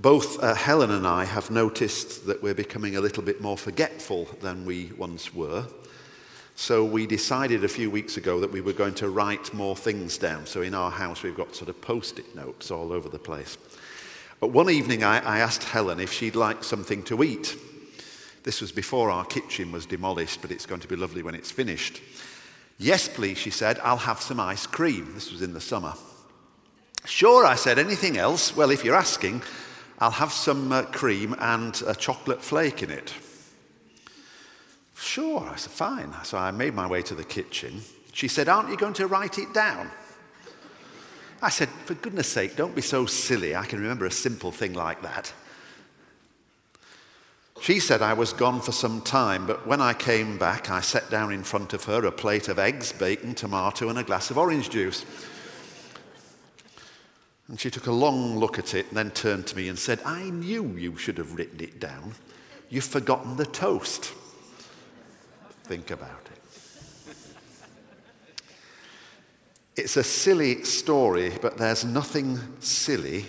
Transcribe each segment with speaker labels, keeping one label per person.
Speaker 1: Both uh, Helen and I have noticed that we're becoming a little bit more forgetful than we once were. So we decided a few weeks ago that we were going to write more things down. So in our house, we've got sort of post it notes all over the place. But one evening, I, I asked Helen if she'd like something to eat. This was before our kitchen was demolished, but it's going to be lovely when it's finished. Yes, please, she said, I'll have some ice cream. This was in the summer. Sure, I said, anything else? Well, if you're asking, I'll have some uh, cream and a chocolate flake in it. Sure, I said, fine. So I made my way to the kitchen. She said, Aren't you going to write it down? I said, For goodness sake, don't be so silly. I can remember a simple thing like that. She said I was gone for some time, but when I came back, I set down in front of her a plate of eggs, bacon, tomato, and a glass of orange juice. And she took a long look at it and then turned to me and said, I knew you should have written it down. You've forgotten the toast. Think about it. It's a silly story, but there's nothing silly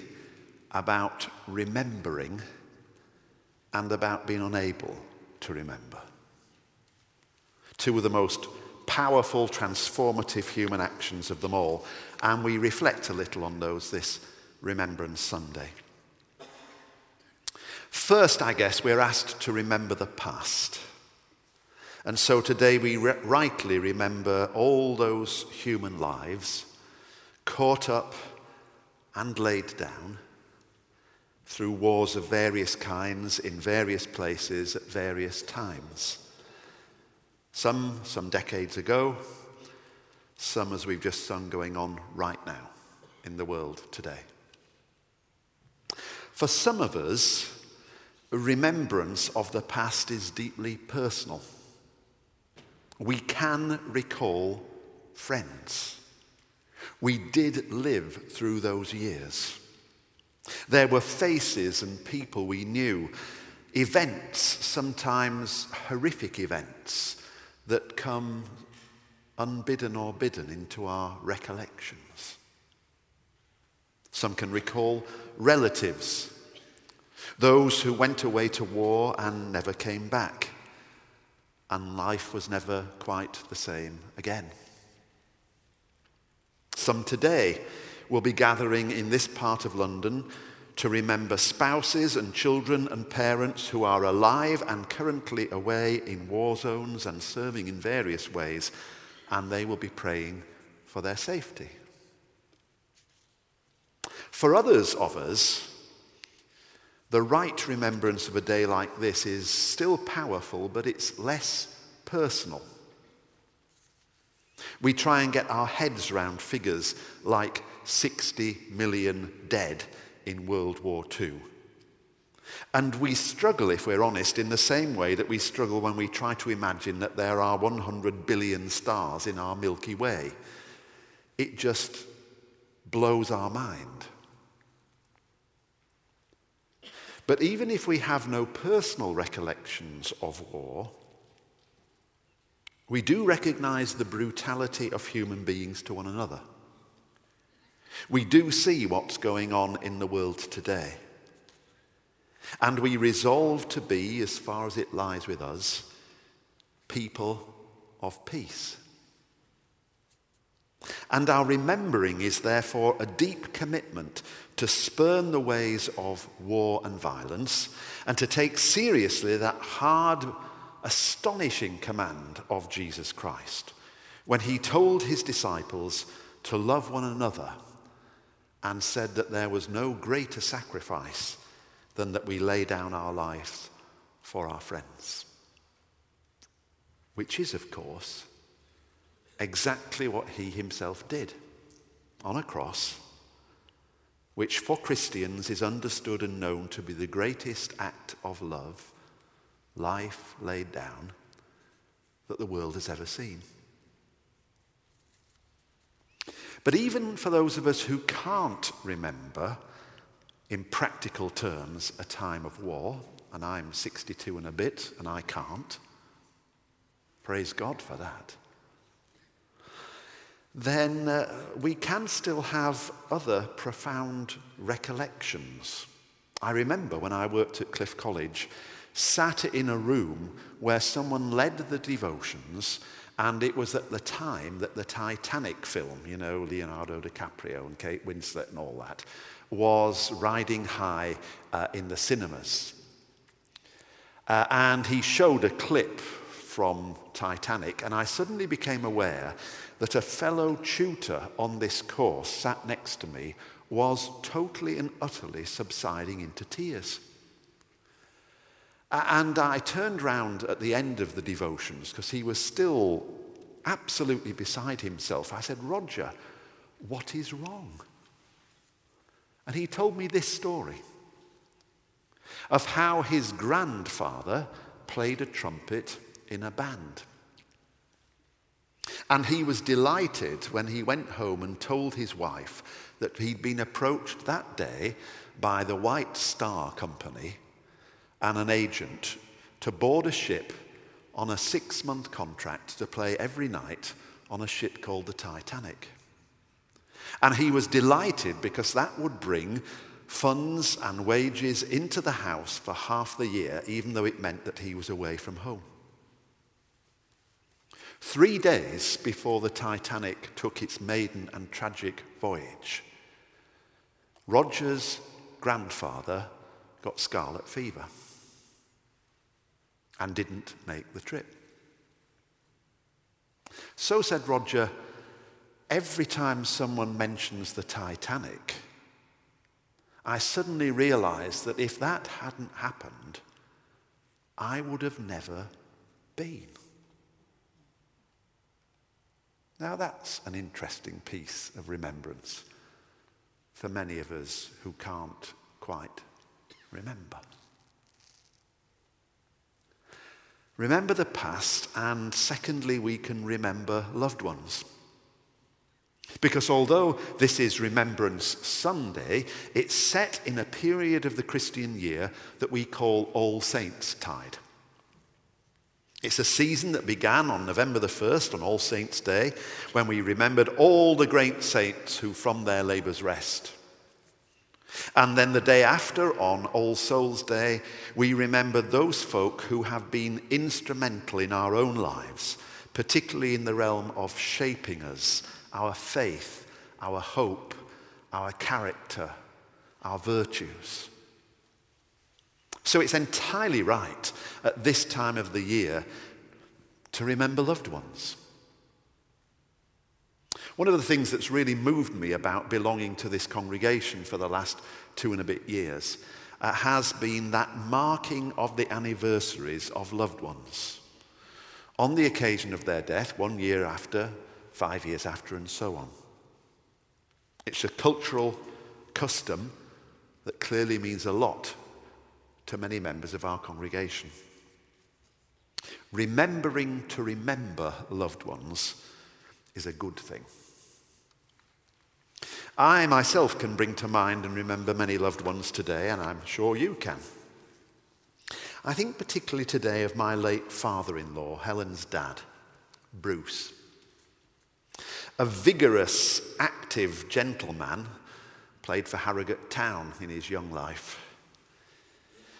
Speaker 1: about remembering and about being unable to remember. Two of the most powerful, transformative human actions of them all. And we reflect a little on those this Remembrance Sunday. First, I guess, we're asked to remember the past. And so today we re- rightly remember all those human lives caught up and laid down through wars of various kinds in various places at various times. Some, some decades ago, some, as we've just sung, going on right now in the world today. For some of us, remembrance of the past is deeply personal. We can recall friends. We did live through those years. There were faces and people we knew, events, sometimes horrific events, that come unbidden or bidden into our recollections. Some can recall relatives, those who went away to war and never came back, and life was never quite the same again. Some today will be gathering in this part of London to remember spouses and children and parents who are alive and currently away in war zones and serving in various ways, and they will be praying for their safety. For others of us, the right remembrance of a day like this is still powerful, but it's less personal. We try and get our heads round figures like 60 million dead in World War II. And we struggle, if we're honest, in the same way that we struggle when we try to imagine that there are 100 billion stars in our Milky Way. It just blows our mind. But even if we have no personal recollections of war, we do recognize the brutality of human beings to one another. We do see what's going on in the world today. And we resolve to be, as far as it lies with us, people of peace. And our remembering is therefore a deep commitment to spurn the ways of war and violence and to take seriously that hard astonishing command of Jesus Christ when he told his disciples to love one another and said that there was no greater sacrifice than that we lay down our lives for our friends. Which is, of course, exactly what he himself did on a cross, which for Christians is understood and known to be the greatest act of love life laid down that the world has ever seen. But even for those of us who can't remember, in practical terms, a time of war, and I'm 62 and a bit, and I can't, praise God for that, then uh, we can still have other profound recollections. I remember when I worked at Cliff College, sat in a room where someone led the devotions, and it was at the time that the Titanic film, you know, Leonardo DiCaprio and Kate Winslet and all that, was riding high uh, in the cinemas. Uh, and he showed a clip from Titanic, and I suddenly became aware that a fellow tutor on this course sat next to me was totally and utterly subsiding into tears. And I turned round at the end of the devotions because he was still absolutely beside himself. I said, Roger, what is wrong? And he told me this story of how his grandfather played a trumpet in a band. And he was delighted when he went home and told his wife that he'd been approached that day by the White Star Company and an agent to board a ship on a six month contract to play every night on a ship called the Titanic. And he was delighted because that would bring funds and wages into the house for half the year, even though it meant that he was away from home. Three days before the Titanic took its maiden and tragic voyage, Roger's grandfather got scarlet fever and didn't make the trip. So said Roger, every time someone mentions the Titanic, I suddenly realized that if that hadn't happened, I would have never been. Now, that's an interesting piece of remembrance for many of us who can't quite remember. Remember the past, and secondly, we can remember loved ones. Because although this is Remembrance Sunday, it's set in a period of the Christian year that we call All Saints Tide. It's a season that began on November the 1st, on All Saints' Day, when we remembered all the great saints who from their labours rest. And then the day after, on All Souls' Day, we remember those folk who have been instrumental in our own lives, particularly in the realm of shaping us, our faith, our hope, our character, our virtues. So it's entirely right at this time of the year to remember loved ones. One of the things that's really moved me about belonging to this congregation for the last two and a bit years uh, has been that marking of the anniversaries of loved ones on the occasion of their death, one year after, five years after, and so on. It's a cultural custom that clearly means a lot to many members of our congregation. Remembering to remember loved ones is a good thing. I myself can bring to mind and remember many loved ones today, and I'm sure you can. I think particularly today of my late father in law, Helen's dad, Bruce. A vigorous, active gentleman, played for Harrogate Town in his young life.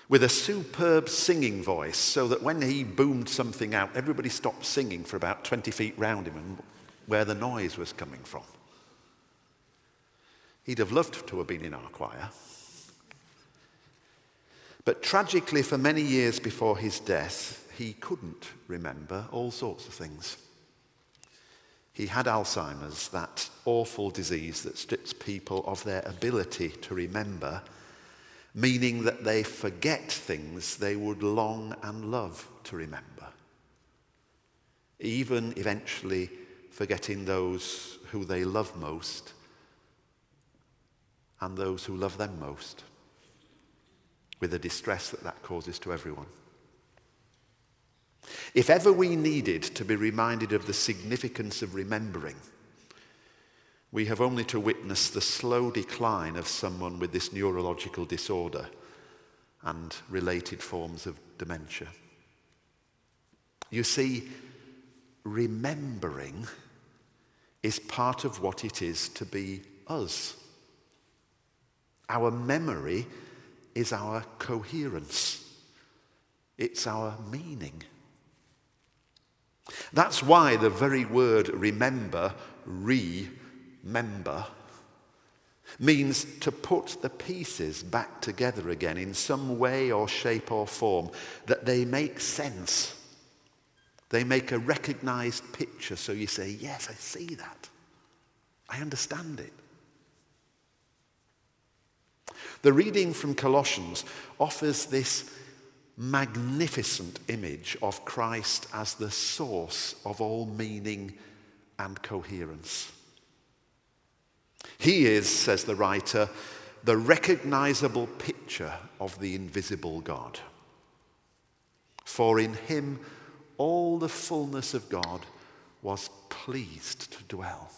Speaker 1: With a superb singing voice, so that when he boomed something out, everybody stopped singing for about 20 feet round him and where the noise was coming from. He'd have loved to have been in our choir. But tragically, for many years before his death, he couldn't remember all sorts of things. He had Alzheimer's, that awful disease that strips people of their ability to remember, meaning that they forget things they would long and love to remember. Even eventually forgetting those who they love most and those who love them most, with the distress that that causes to everyone. If ever we needed to be reminded of the significance of remembering, we have only to witness the slow decline of someone with this neurological disorder and related forms of dementia. You see, remembering is part of what it is to be us. Our memory is our coherence, it's our meaning. That's why the very word remember, remember, means to put the pieces back together again in some way or shape or form that they make sense. They make a recognized picture so you say, Yes, I see that. I understand it. The reading from Colossians offers this magnificent image of Christ as the source of all meaning and coherence. He is, says the writer, the recognizable picture of the invisible God. For in him all the fullness of God was pleased to dwell.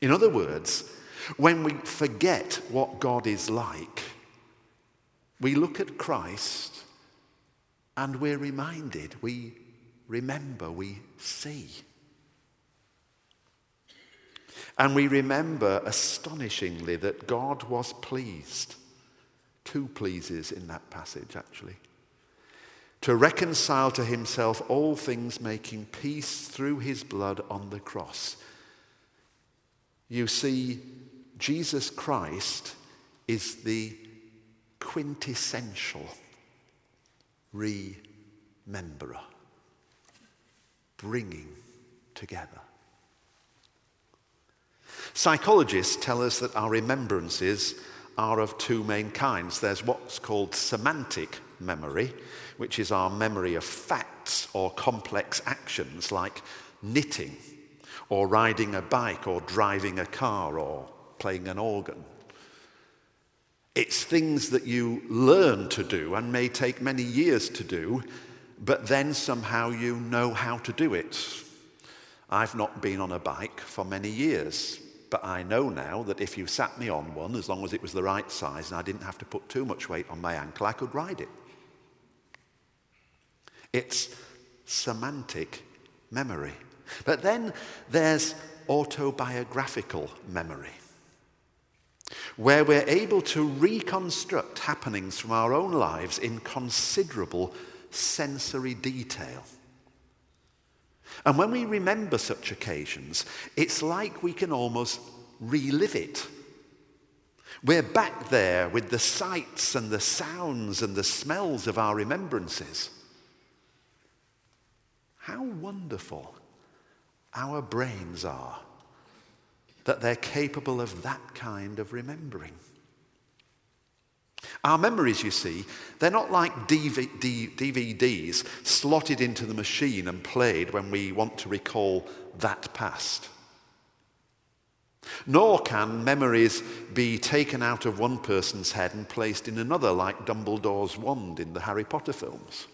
Speaker 1: In other words, when we forget what God is like, we look at Christ and we're reminded, we remember, we see. And we remember astonishingly that God was pleased. Two pleases in that passage, actually. To reconcile to himself all things, making peace through his blood on the cross. You see, Jesus Christ is the quintessential rememberer, bringing together. Psychologists tell us that our remembrances are of two main kinds. There's what's called semantic memory, which is our memory of facts or complex actions like knitting or riding a bike or driving a car or playing an organ. It's things that you learn to do and may take many years to do, but then somehow you know how to do it. I've not been on a bike for many years, but I know now that if you sat me on one, as long as it was the right size and I didn't have to put too much weight on my ankle, I could ride it. It's semantic memory. But then there's autobiographical memory, where we're able to reconstruct happenings from our own lives in considerable sensory detail. And when we remember such occasions, it's like we can almost relive it. We're back there with the sights and the sounds and the smells of our remembrances. How wonderful our brains are that they're capable of that kind of remembering. Our memories, you see, they're not like DVDs slotted into the machine and played when we want to recall that past. Nor can memories be taken out of one person's head and placed in another, like Dumbledore's wand in the Harry Potter films.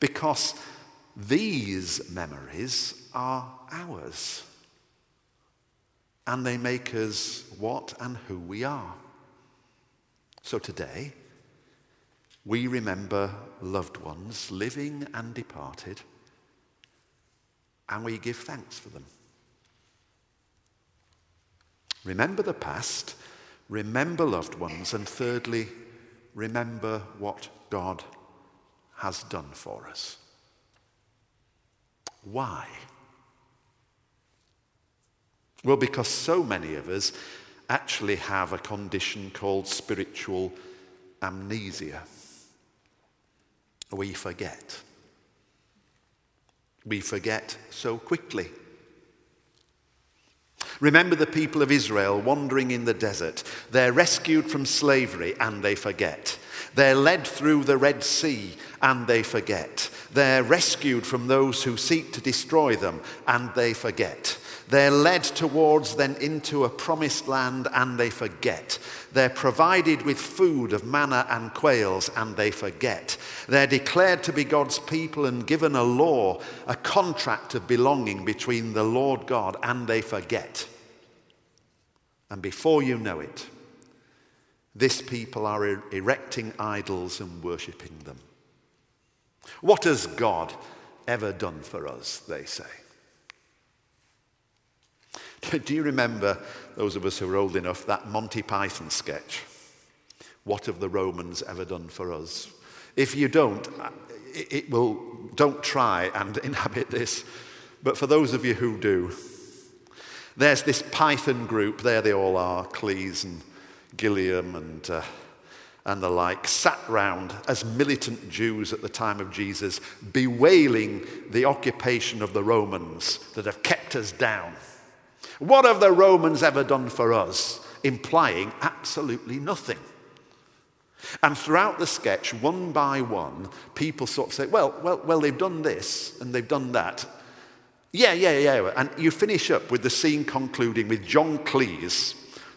Speaker 1: Because these memories are ours and they make us what and who we are. So today, we remember loved ones, living and departed, and we give thanks for them. Remember the past, remember loved ones, and thirdly, remember what God has done for us. Why? Well, because so many of us actually have a condition called spiritual amnesia. We forget. We forget so quickly. Remember the people of Israel wandering in the desert. They're rescued from slavery and they forget. They're led through the Red Sea and they forget. They're rescued from those who seek to destroy them and they forget. They're led towards then into a promised land and they forget. They're provided with food of manna and quails and they forget. They're declared to be God's people and given a law, a contract of belonging between the Lord God and they forget. And before you know it, this people are er- erecting idols and worshipping them. What has God ever done for us, they say? Do you remember, those of us who are old enough, that Monty Python sketch? What have the Romans ever done for us? If you don't, it will, don't try and inhabit this. But for those of you who do, there's this Python group, there they all are, Cleese and Gilliam and, uh, and the like, sat round as militant Jews at the time of Jesus, bewailing the occupation of the Romans that have kept us down. What have the Romans ever done for us? Implying absolutely nothing. And throughout the sketch, one by one, people sort of say, well, well, well, they've done this and they've done that. Yeah, yeah, yeah. And you finish up with the scene concluding with John Cleese,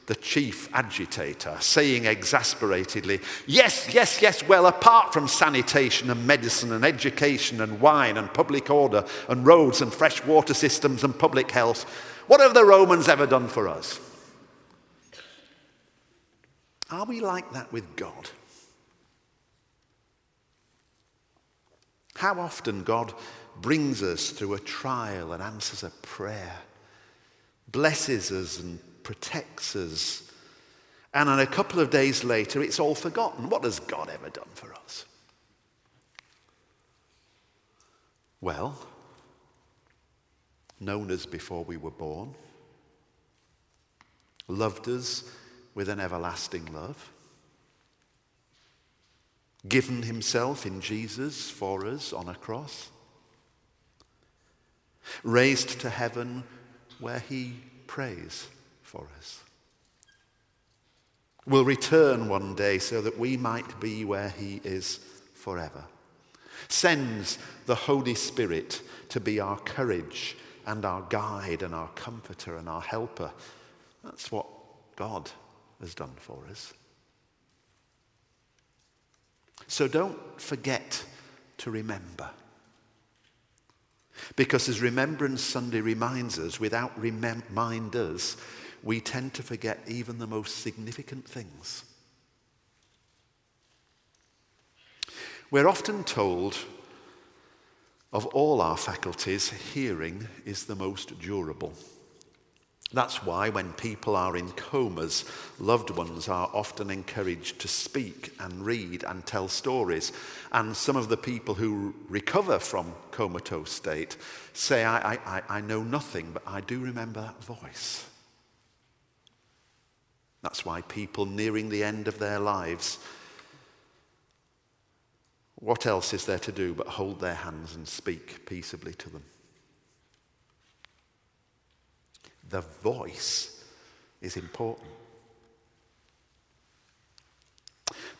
Speaker 1: the chief agitator, saying exasperatedly, Yes, yes, yes, well, apart from sanitation and medicine and education and wine and public order and roads and fresh water systems and public health, what have the Romans ever done for us? Are we like that with God? How often God brings us through a trial and answers a prayer, blesses us and protects us, and then a couple of days later it's all forgotten. What has God ever done for us? Well, known us before we were born, loved us with an everlasting love, given himself in Jesus for us on a cross, raised to heaven where he prays for us. Will return one day so that we might be where he is forever. Sends the Holy Spirit to be our courage and our guide and our comforter and our helper. That's what God has done for us. So don't forget to remember. Because as Remembrance Sunday reminds us, without reminders, we tend to forget even the most significant things. We're often told of all our faculties, hearing is the most durable. That's why, when people are in comas, loved ones are often encouraged to speak and read and tell stories. And some of the people who recover from comatose state say, I, I, I know nothing, but I do remember that voice. That's why people nearing the end of their lives what else is there to do but hold their hands and speak peaceably to them? The voice is important.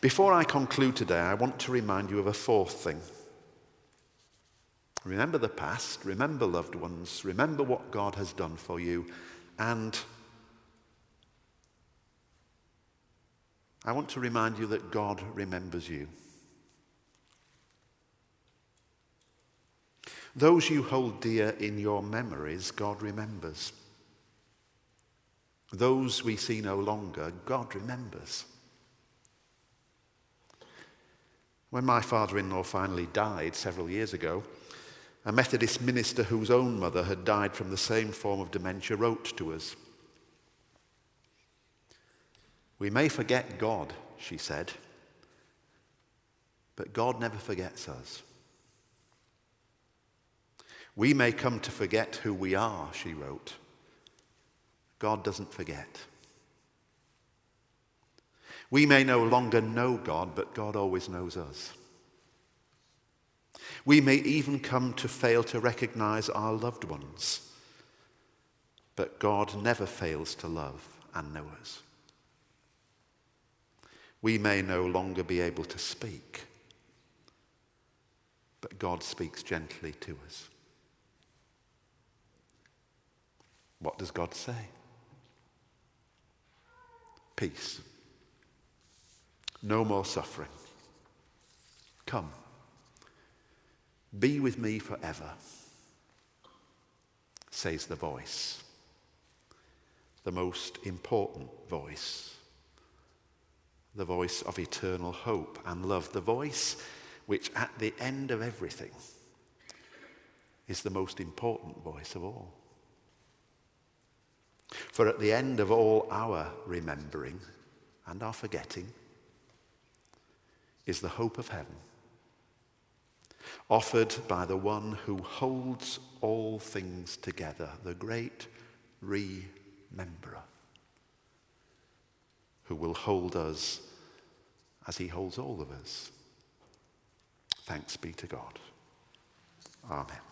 Speaker 1: Before I conclude today, I want to remind you of a fourth thing. Remember the past, remember loved ones, remember what God has done for you, and I want to remind you that God remembers you. Those you hold dear in your memories, God remembers. Those we see no longer, God remembers. When my father in law finally died several years ago, a Methodist minister whose own mother had died from the same form of dementia wrote to us. We may forget God, she said, but God never forgets us. We may come to forget who we are, she wrote. God doesn't forget. We may no longer know God, but God always knows us. We may even come to fail to recognize our loved ones, but God never fails to love and know us. We may no longer be able to speak, but God speaks gently to us. What does God say? Peace. No more suffering. Come. Be with me forever, says the voice. The most important voice. The voice of eternal hope and love. The voice which, at the end of everything, is the most important voice of all. For at the end of all our remembering and our forgetting is the hope of heaven, offered by the one who holds all things together, the great rememberer, who will hold us as he holds all of us. Thanks be to God. Amen.